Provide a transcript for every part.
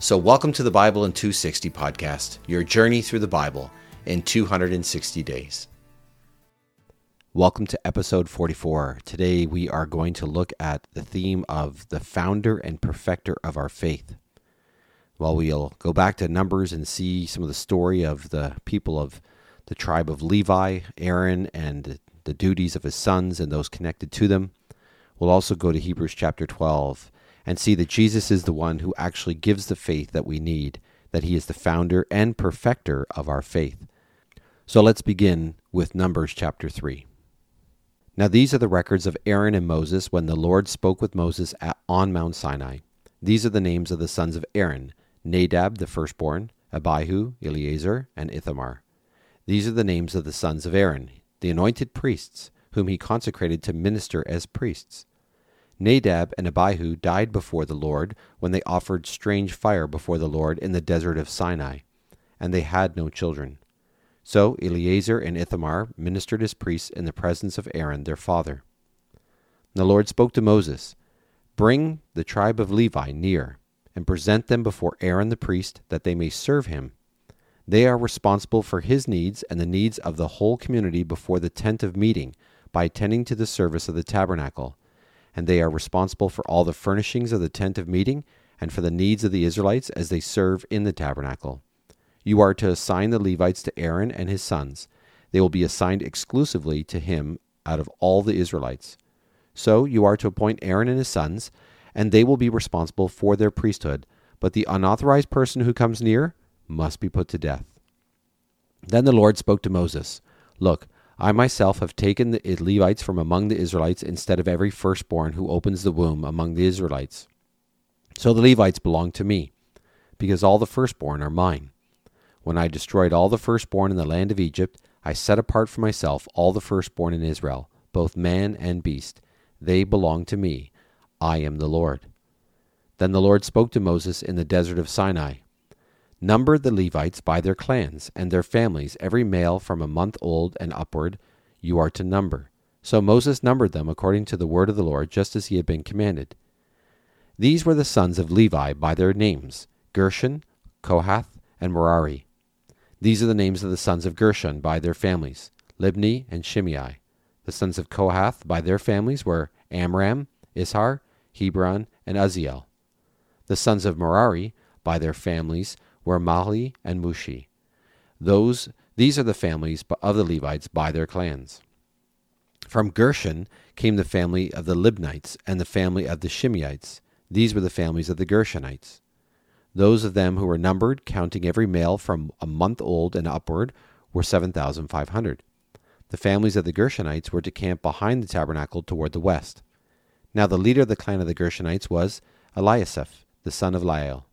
So, welcome to the Bible in 260 podcast, your journey through the Bible in 260 days. Welcome to episode 44. Today we are going to look at the theme of the founder and perfecter of our faith. While we'll go back to Numbers and see some of the story of the people of the tribe of Levi, Aaron, and the duties of his sons and those connected to them, we'll also go to Hebrews chapter 12 and see that Jesus is the one who actually gives the faith that we need, that he is the founder and perfecter of our faith. So let's begin with Numbers chapter 3. Now these are the records of Aaron and Moses when the Lord spoke with Moses at, on Mount Sinai. These are the names of the sons of Aaron Nadab the firstborn, Abihu, Eleazar, and Ithamar. These are the names of the sons of Aaron, the anointed priests, whom he consecrated to minister as priests. Nadab and Abihu died before the Lord when they offered strange fire before the Lord in the desert of Sinai, and they had no children. So Eleazar and Ithamar ministered as priests in the presence of Aaron their father. The Lord spoke to Moses Bring the tribe of Levi near, and present them before Aaron the priest, that they may serve him. They are responsible for his needs and the needs of the whole community before the tent of meeting by attending to the service of the tabernacle and they are responsible for all the furnishings of the tent of meeting and for the needs of the Israelites as they serve in the tabernacle. You are to assign the Levites to Aaron and his sons. They will be assigned exclusively to him out of all the Israelites. So you are to appoint Aaron and his sons, and they will be responsible for their priesthood, but the unauthorized person who comes near must be put to death. Then the Lord spoke to Moses Look, I myself have taken the Levites from among the Israelites instead of every firstborn who opens the womb among the Israelites. So the Levites belong to me, because all the firstborn are mine. When I destroyed all the firstborn in the land of Egypt, I set apart for myself all the firstborn in Israel, both man and beast. They belong to me. I am the Lord. Then the Lord spoke to Moses in the desert of Sinai Number the Levites by their clans and their families, every male from a month old and upward, you are to number. So Moses numbered them according to the word of the Lord, just as he had been commanded. These were the sons of Levi by their names Gershon, Kohath, and Merari. These are the names of the sons of Gershon by their families Libni and Shimei. The sons of Kohath by their families were Amram, Izhar, Hebron, and Uzziel. The sons of Merari by their families were Mahli and Mushi. Those, these are the families of the Levites by their clans. From Gershon came the family of the Libnites and the family of the Shimeites. These were the families of the Gershonites. Those of them who were numbered, counting every male from a month old and upward, were 7,500. The families of the Gershonites were to camp behind the tabernacle toward the west. Now the leader of the clan of the Gershonites was Eliasaph, the son of Lael.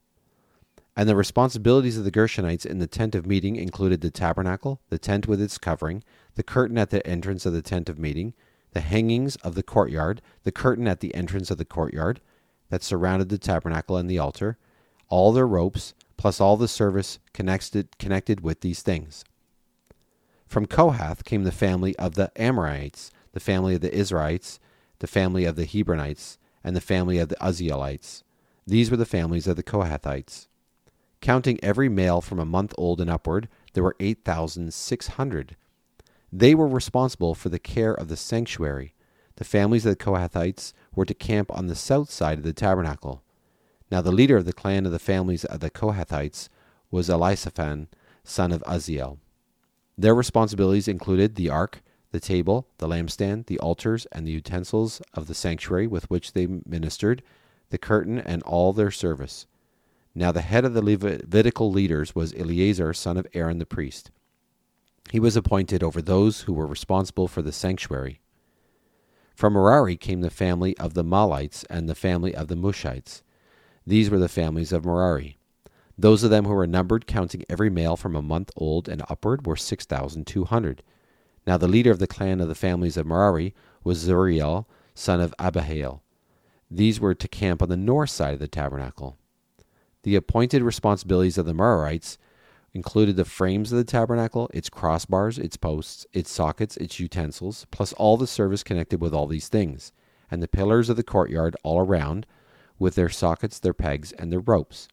And the responsibilities of the Gershonites in the tent of meeting included the tabernacle, the tent with its covering, the curtain at the entrance of the tent of meeting, the hangings of the courtyard, the curtain at the entrance of the courtyard that surrounded the tabernacle and the altar, all their ropes, plus all the service connected, connected with these things. From Kohath came the family of the Amramites, the family of the Izharites, the family of the Hebronites, and the family of the Uzzielites. These were the families of the Kohathites. Counting every male from a month old and upward, there were 8,600. They were responsible for the care of the sanctuary. The families of the Kohathites were to camp on the south side of the tabernacle. Now the leader of the clan of the families of the Kohathites was Elisaphan, son of Uzziel. Their responsibilities included the ark, the table, the lampstand, the altars, and the utensils of the sanctuary with which they ministered, the curtain, and all their service. Now the head of the Levitical leaders was Eleazar, son of Aaron the priest. He was appointed over those who were responsible for the sanctuary. From Merari came the family of the Mahlites and the family of the Mushites. These were the families of Merari. Those of them who were numbered, counting every male from a month old and upward, were 6,200. Now the leader of the clan of the families of Merari was Zuriel, son of Abihail. These were to camp on the north side of the tabernacle. The appointed responsibilities of the Merarites included the frames of the tabernacle, its crossbars, its posts, its sockets, its utensils, plus all the service connected with all these things, and the pillars of the courtyard all around, with their sockets, their pegs, and their ropes.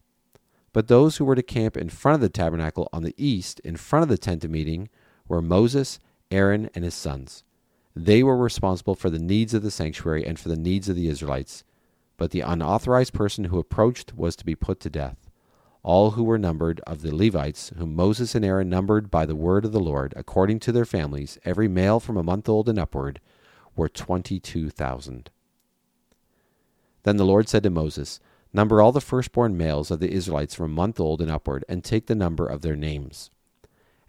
But those who were to camp in front of the tabernacle on the east, in front of the tent of meeting, were Moses, Aaron, and his sons. They were responsible for the needs of the sanctuary and for the needs of the Israelites. But the unauthorized person who approached was to be put to death. All who were numbered of the Levites, whom Moses and Aaron numbered by the word of the Lord, according to their families, every male from a month old and upward, were twenty two thousand. Then the Lord said to Moses, Number all the firstborn males of the Israelites from a month old and upward, and take the number of their names.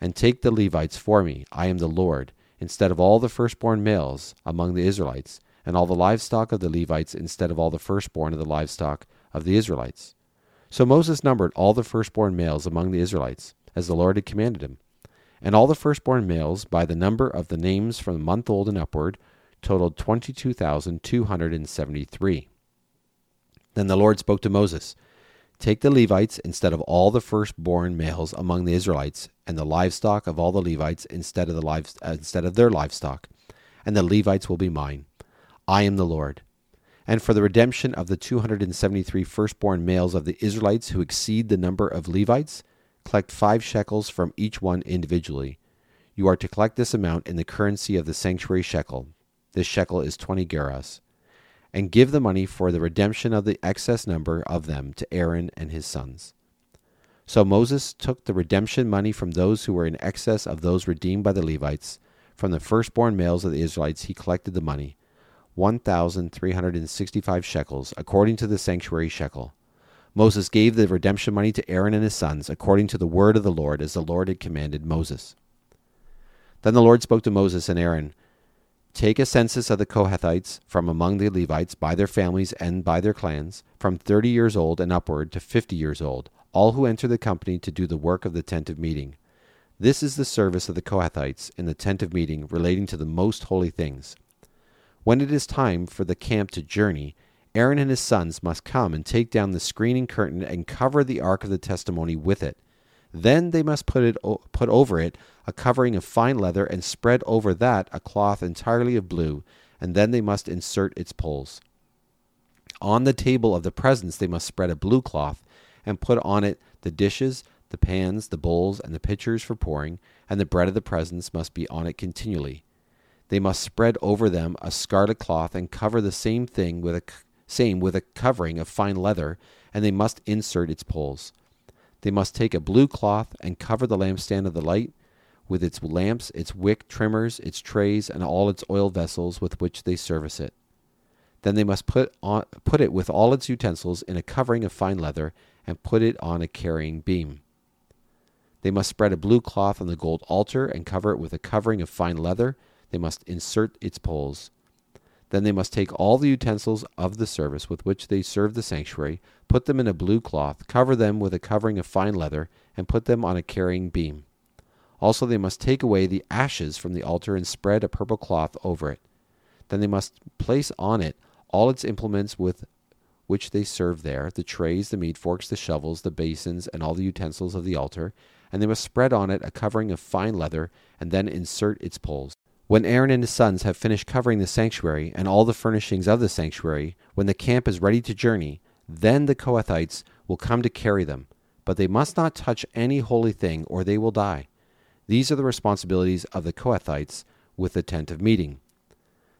And take the Levites for me, I am the Lord, instead of all the firstborn males among the Israelites, and all the livestock of the Levites instead of all the firstborn of the livestock of the Israelites. So Moses numbered all the firstborn males among the Israelites, as the Lord had commanded him. And all the firstborn males, by the number of the names from the month old and upward, totaled twenty two thousand two hundred and seventy three. Then the Lord spoke to Moses Take the Levites instead of all the firstborn males among the Israelites, and the livestock of all the Levites instead of the live, uh, instead of their livestock, and the Levites will be mine. I am the Lord. And for the redemption of the 273 firstborn males of the Israelites who exceed the number of Levites, collect five shekels from each one individually. You are to collect this amount in the currency of the sanctuary shekel. This shekel is 20 gerahs and give the money for the redemption of the excess number of them to Aaron and his sons. So Moses took the redemption money from those who were in excess of those redeemed by the Levites. From the firstborn males of the Israelites, he collected the money, 1,365 shekels, according to the sanctuary shekel. Moses gave the redemption money to Aaron and his sons, according to the word of the Lord, as the Lord had commanded Moses. Then the Lord spoke to Moses and Aaron Take a census of the Kohathites from among the Levites by their families and by their clans, from thirty years old and upward to fifty years old, all who enter the company to do the work of the tent of meeting. This is the service of the Kohathites in the tent of meeting relating to the most holy things. When it is time for the camp to journey, Aaron and his sons must come and take down the screening curtain and cover the ark of the testimony with it. Then they must put it put over it a covering of fine leather and spread over that a cloth entirely of blue, and then they must insert its poles. On the table of the presence they must spread a blue cloth and put on it the dishes, the pans, the bowls, and the pitchers for pouring, and the bread of the presence must be on it continually. They must spread over them a scarlet cloth and cover the same thing with a same with a covering of fine leather, and they must insert its poles. They must take a blue cloth and cover the lampstand of the light with its lamps, its wick trimmers, its trays, and all its oil vessels with which they service it. Then they must put, on, put it with all its utensils in a covering of fine leather and put it on a carrying beam. They must spread a blue cloth on the gold altar and cover it with a covering of fine leather. They must insert its poles. Then they must take all the utensils of the service with which they serve the sanctuary, put them in a blue cloth, cover them with a covering of fine leather, and put them on a carrying beam. Also, they must take away the ashes from the altar and spread a purple cloth over it. Then they must place on it all its implements with which they serve there the trays, the meat forks, the shovels, the basins, and all the utensils of the altar. And they must spread on it a covering of fine leather, and then insert its poles. When Aaron and his sons have finished covering the sanctuary and all the furnishings of the sanctuary, when the camp is ready to journey, then the Kohathites will come to carry them. But they must not touch any holy thing, or they will die. These are the responsibilities of the Kohathites with the tent of meeting.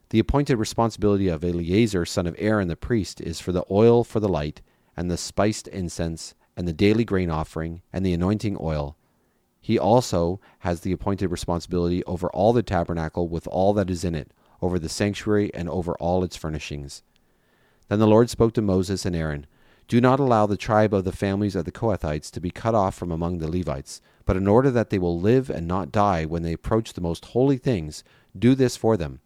The appointed responsibility of Eleazar, son of Aaron the priest, is for the oil for the light, and the spiced incense, and the daily grain offering, and the anointing oil, he also has the appointed responsibility over all the tabernacle with all that is in it, over the sanctuary, and over all its furnishings. Then the Lord spoke to Moses and Aaron Do not allow the tribe of the families of the Kohathites to be cut off from among the Levites, but in order that they will live and not die when they approach the most holy things, do this for them.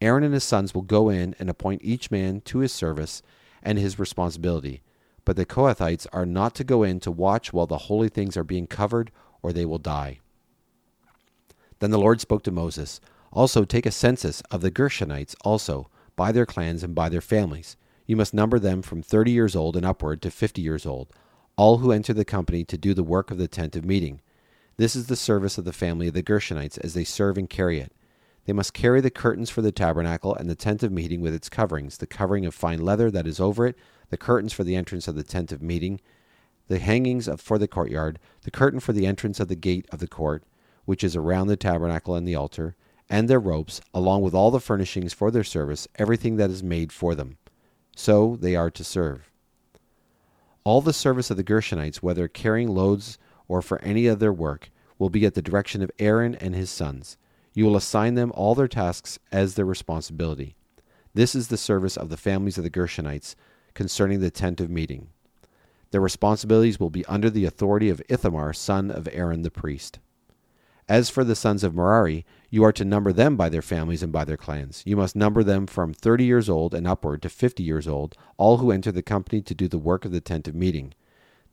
Aaron and his sons will go in and appoint each man to his service and his responsibility but the Kohathites are not to go in to watch while the holy things are being covered, or they will die. Then the Lord spoke to Moses Also take a census of the Gershonites also, by their clans and by their families. You must number them from thirty years old and upward to fifty years old, all who enter the company to do the work of the tent of meeting. This is the service of the family of the Gershonites as they serve and carry it. They must carry the curtains for the tabernacle and the tent of meeting with its coverings, the covering of fine leather that is over it, the curtains for the entrance of the tent of meeting, the hangings of, for the courtyard, the curtain for the entrance of the gate of the court, which is around the tabernacle and the altar, and their ropes, along with all the furnishings for their service, everything that is made for them. So they are to serve. All the service of the Gershonites, whether carrying loads or for any other work, will be at the direction of Aaron and his sons. You will assign them all their tasks as their responsibility. This is the service of the families of the Gershonites concerning the tent of meeting. Their responsibilities will be under the authority of Ithamar, son of Aaron the priest. As for the sons of Merari, you are to number them by their families and by their clans. You must number them from thirty years old and upward to fifty years old, all who enter the company to do the work of the tent of meeting.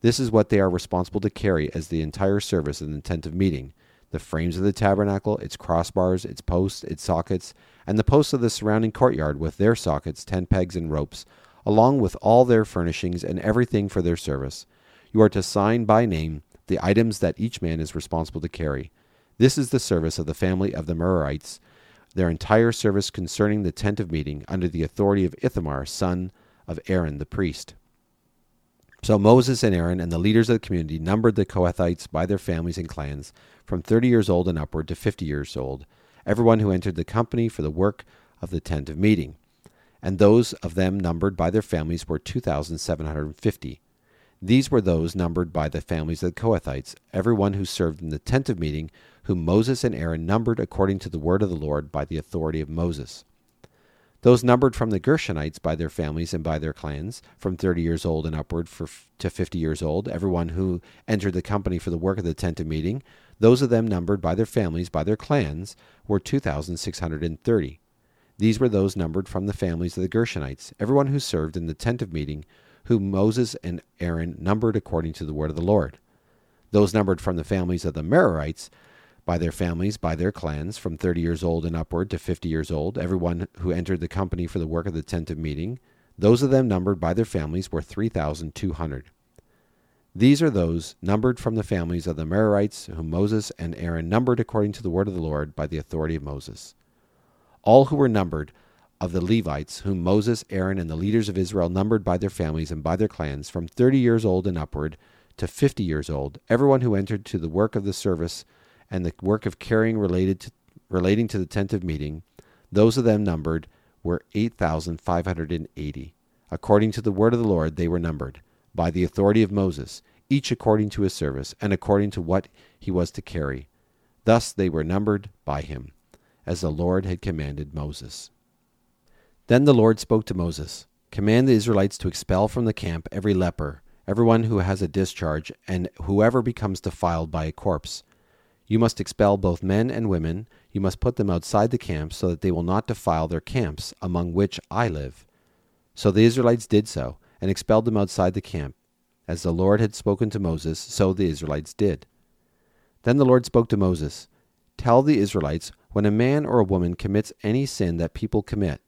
This is what they are responsible to carry as the entire service in the tent of meeting the frames of the tabernacle, its crossbars, its posts, its sockets, and the posts of the surrounding courtyard with their sockets, tent pegs, and ropes, along with all their furnishings and everything for their service. You are to sign by name the items that each man is responsible to carry. This is the service of the family of the Merarites, their entire service concerning the tent of meeting, under the authority of Ithamar, son of Aaron the priest. So Moses and Aaron and the leaders of the community numbered the Kohathites by their families and clans, from thirty years old and upward to fifty years old, everyone who entered the company for the work of the tent of meeting and those of them numbered by their families were 2,750. These were those numbered by the families of the Kohathites, every one who served in the tent of meeting, whom Moses and Aaron numbered according to the word of the Lord by the authority of Moses. Those numbered from the Gershonites by their families and by their clans, from thirty years old and upward for, to fifty years old, everyone who entered the company for the work of the tent of meeting, those of them numbered by their families, by their clans, were 2,630. These were those numbered from the families of the Gershonites, everyone who served in the tent of meeting, whom Moses and Aaron numbered according to the word of the Lord. Those numbered from the families of the Merarites, by their families, by their clans, from thirty years old and upward to fifty years old, everyone who entered the company for the work of the tent of meeting, those of them numbered by their families were three thousand two hundred. These are those numbered from the families of the Merarites, whom Moses and Aaron numbered according to the word of the Lord by the authority of Moses. All who were numbered of the Levites, whom Moses, Aaron, and the leaders of Israel numbered by their families and by their clans, from thirty years old and upward to fifty years old, everyone who entered to the work of the service and the work of carrying related to, relating to the tent of meeting, those of them numbered were eight thousand five hundred and eighty. According to the word of the Lord they were numbered, by the authority of Moses, each according to his service, and according to what he was to carry. Thus they were numbered by him, as the Lord had commanded Moses. Then the Lord spoke to Moses Command the Israelites to expel from the camp every leper, everyone who has a discharge, and whoever becomes defiled by a corpse. You must expel both men and women. You must put them outside the camp, so that they will not defile their camps, among which I live. So the Israelites did so, and expelled them outside the camp. As the Lord had spoken to Moses, so the Israelites did. Then the Lord spoke to Moses Tell the Israelites, when a man or a woman commits any sin that people commit,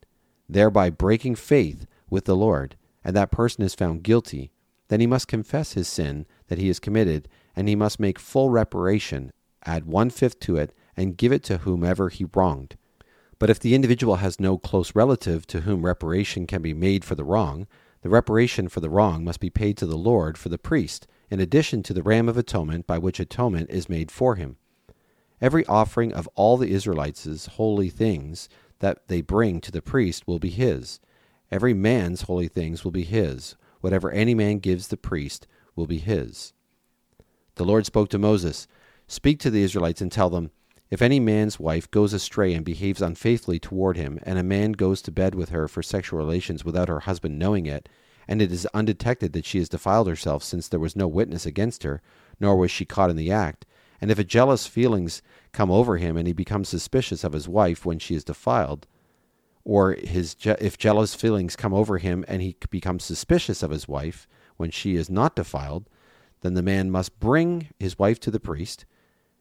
thereby breaking faith with the Lord, and that person is found guilty, then he must confess his sin that he has committed, and he must make full reparation, add one fifth to it, and give it to whomever he wronged. But if the individual has no close relative to whom reparation can be made for the wrong, the reparation for the wrong must be paid to the Lord for the priest, in addition to the ram of atonement by which atonement is made for him. Every offering of all the Israelites' holy things that they bring to the priest will be his. Every man's holy things will be his. Whatever any man gives the priest will be his. The Lord spoke to Moses Speak to the Israelites and tell them, If any man's wife goes astray and behaves unfaithfully toward him, and a man goes to bed with her for sexual relations without her husband knowing it, and it is undetected that she has defiled herself since there was no witness against her, nor was she caught in the act, and if a jealous feelings come over him and he becomes suspicious of his wife when she is defiled, or his je- if jealous feelings come over him and he becomes suspicious of his wife when she is not defiled, then the man must bring his wife to the priest,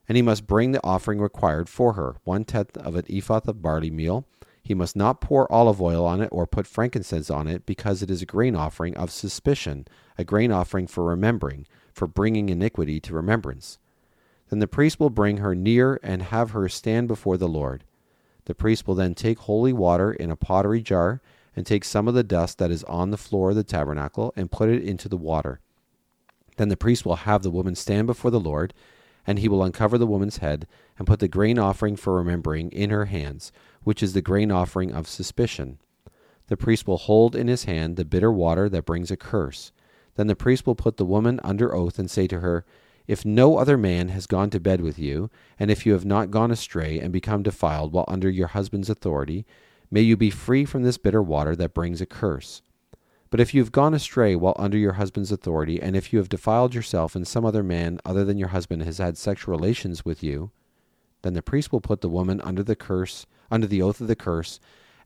and he must bring the offering required for her one tenth of an ephah of barley meal. He must not pour olive oil on it or put frankincense on it, because it is a grain offering of suspicion, a grain offering for remembering, for bringing iniquity to remembrance. Then the priest will bring her near and have her stand before the Lord. The priest will then take holy water in a pottery jar and take some of the dust that is on the floor of the tabernacle and put it into the water. Then the priest will have the woman stand before the Lord, and he will uncover the woman's head and put the grain offering for remembering in her hands, which is the grain offering of suspicion. The priest will hold in his hand the bitter water that brings a curse. Then the priest will put the woman under oath and say to her, If no other man has gone to bed with you, and if you have not gone astray and become defiled while under your husband's authority, may you be free from this bitter water that brings a curse. But if you have gone astray while under your husband's authority, and if you have defiled yourself and some other man other than your husband has had sexual relations with you, then the priest will put the woman under the curse, under the oath of the curse,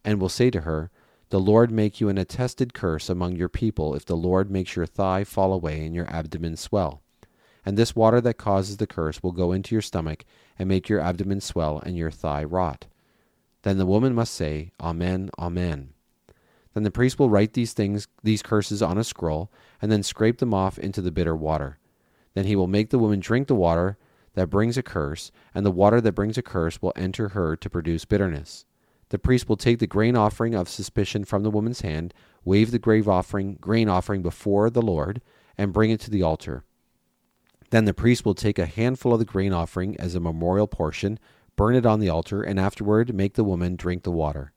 and will say to her, The Lord make you an attested curse among your people if the Lord makes your thigh fall away and your abdomen swell. And this water that causes the curse will go into your stomach and make your abdomen swell and your thigh rot. Then the woman must say, Amen, Amen. Then the priest will write these things, these curses on a scroll, and then scrape them off into the bitter water. Then he will make the woman drink the water that brings a curse, and the water that brings a curse will enter her to produce bitterness. The priest will take the grain offering of suspicion from the woman's hand, wave the grave offering, grain offering before the Lord, and bring it to the altar. Then the priest will take a handful of the grain offering as a memorial portion, burn it on the altar, and afterward make the woman drink the water.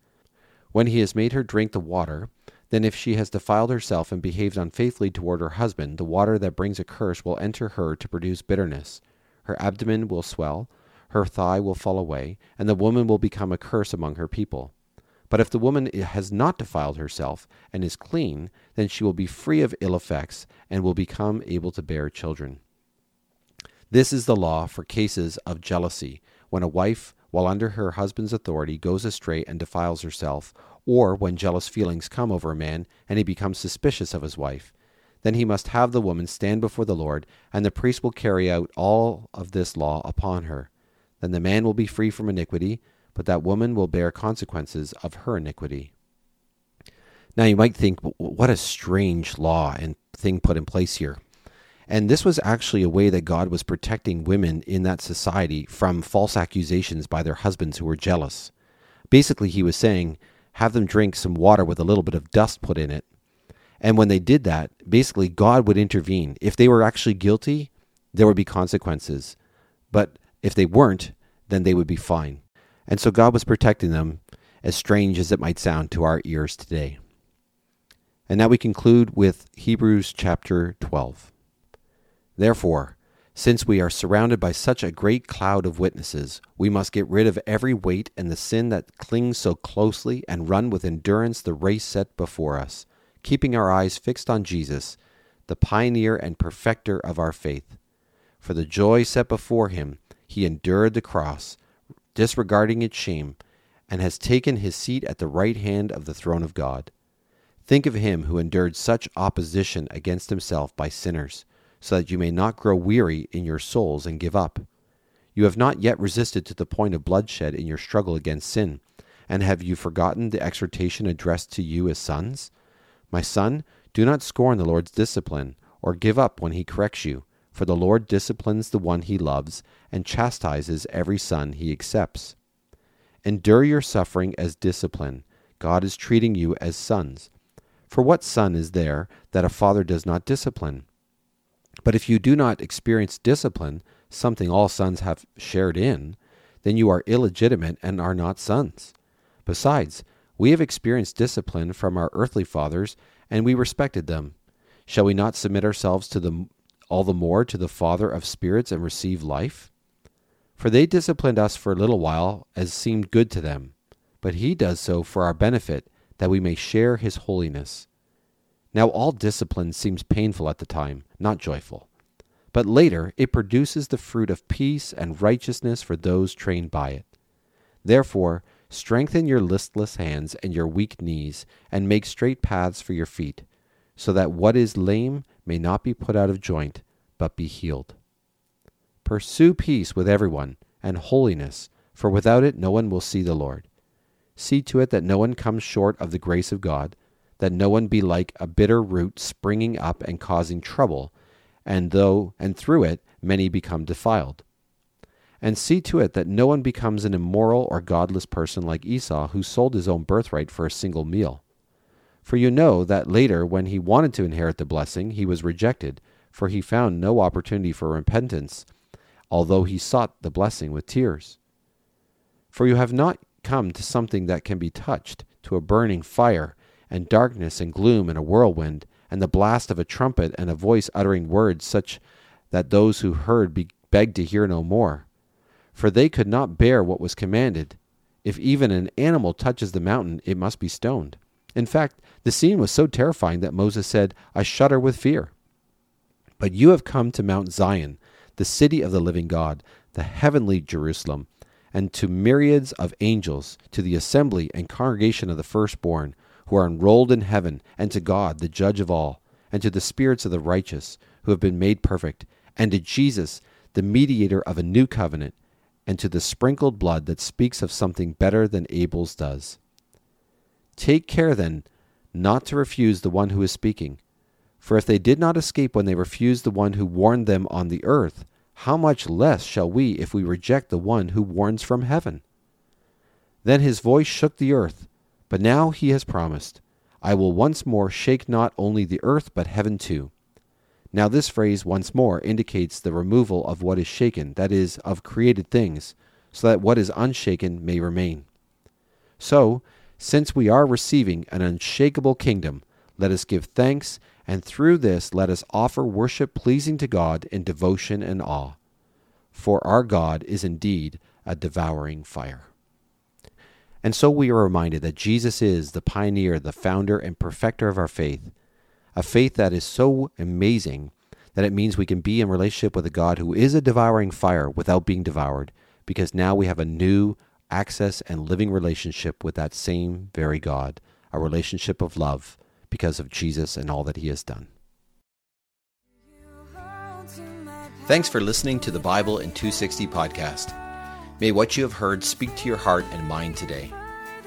When he has made her drink the water, then if she has defiled herself and behaved unfaithfully toward her husband, the water that brings a curse will enter her to produce bitterness. Her abdomen will swell, her thigh will fall away, and the woman will become a curse among her people. But if the woman has not defiled herself and is clean, then she will be free of ill effects and will become able to bear children. This is the law for cases of jealousy, when a wife while under her husband's authority, goes astray and defiles herself, or when jealous feelings come over a man and he becomes suspicious of his wife. Then he must have the woman stand before the Lord, and the priest will carry out all of this law upon her. Then the man will be free from iniquity, but that woman will bear consequences of her iniquity. Now you might think, what a strange law and thing put in place here. And this was actually a way that God was protecting women in that society from false accusations by their husbands who were jealous. Basically, he was saying, have them drink some water with a little bit of dust put in it. And when they did that, basically, God would intervene. If they were actually guilty, there would be consequences. But if they weren't, then they would be fine. And so God was protecting them, as strange as it might sound to our ears today. And now we conclude with Hebrews chapter 12. Therefore, since we are surrounded by such a great cloud of witnesses, we must get rid of every weight and the sin that clings so closely and run with endurance the race set before us, keeping our eyes fixed on Jesus, the pioneer and perfecter of our faith. For the joy set before him, he endured the cross, disregarding its shame, and has taken his seat at the right hand of the throne of God. Think of him who endured such opposition against himself by sinners so that you may not grow weary in your souls and give up. You have not yet resisted to the point of bloodshed in your struggle against sin. And have you forgotten the exhortation addressed to you as sons? My son, do not scorn the Lord's discipline, or give up when he corrects you, for the Lord disciplines the one he loves, and chastises every son he accepts. Endure your suffering as discipline. God is treating you as sons. For what son is there that a father does not discipline? But if you do not experience discipline, something all sons have shared in, then you are illegitimate and are not sons. Besides, we have experienced discipline from our earthly fathers, and we respected them. Shall we not submit ourselves to the all the more to the Father of spirits and receive life? For they disciplined us for a little while as seemed good to them, but he does so for our benefit, that we may share his holiness. Now, all discipline seems painful at the time, not joyful. But later, it produces the fruit of peace and righteousness for those trained by it. Therefore, strengthen your listless hands and your weak knees, and make straight paths for your feet, so that what is lame may not be put out of joint, but be healed. Pursue peace with everyone and holiness, for without it no one will see the Lord. See to it that no one comes short of the grace of God, that no one be like a bitter root springing up and causing trouble, and though and through it many become defiled. And see to it that no one becomes an immoral or godless person like Esau, who sold his own birthright for a single meal. For you know that later, when he wanted to inherit the blessing, he was rejected, for he found no opportunity for repentance, although he sought the blessing with tears. For you have not come to something that can be touched, to a burning fire, and darkness and gloom and a whirlwind, and the blast of a trumpet and a voice uttering words such that those who heard be- begged to hear no more. For they could not bear what was commanded. If even an animal touches the mountain, it must be stoned. In fact, the scene was so terrifying that Moses said, I shudder with fear. But you have come to Mount Zion, the city of the living God, the heavenly Jerusalem, and to myriads of angels, to the assembly and congregation of the firstborn, who are enrolled in heaven, and to God, the judge of all, and to the spirits of the righteous, who have been made perfect, and to Jesus, the mediator of a new covenant, and to the sprinkled blood that speaks of something better than Abel's does. Take care, then, not to refuse the one who is speaking. For if they did not escape when they refused the one who warned them on the earth, how much less shall we if we reject the one who warns from heaven? Then his voice shook the earth, but now he has promised, I will once more shake not only the earth, but heaven too. Now, this phrase once more indicates the removal of what is shaken, that is, of created things, so that what is unshaken may remain. So, since we are receiving an unshakable kingdom, let us give thanks, and through this let us offer worship pleasing to God in devotion and awe. For our God is indeed a devouring fire. And so we are reminded that Jesus is the pioneer, the founder, and perfecter of our faith, a faith that is so amazing that it means we can be in relationship with a God who is a devouring fire without being devoured, because now we have a new, access and living relationship with that same very God, a relationship of love because of Jesus and all that he has done. Thanks for listening to the Bible in 260 podcast. May what you have heard speak to your heart and mind today.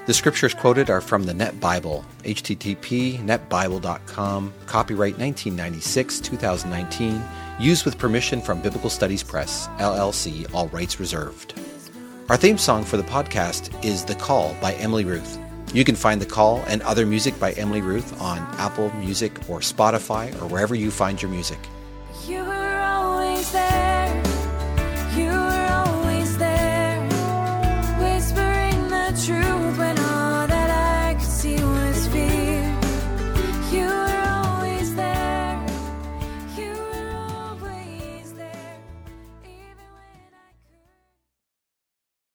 The scriptures quoted are from the Net Bible, http netbible.com, copyright 1996 2019, used with permission from Biblical Studies Press, LLC, all rights reserved. Our theme song for the podcast is The Call by Emily Ruth. You can find The Call and other music by Emily Ruth on Apple Music or Spotify or wherever you find your music. You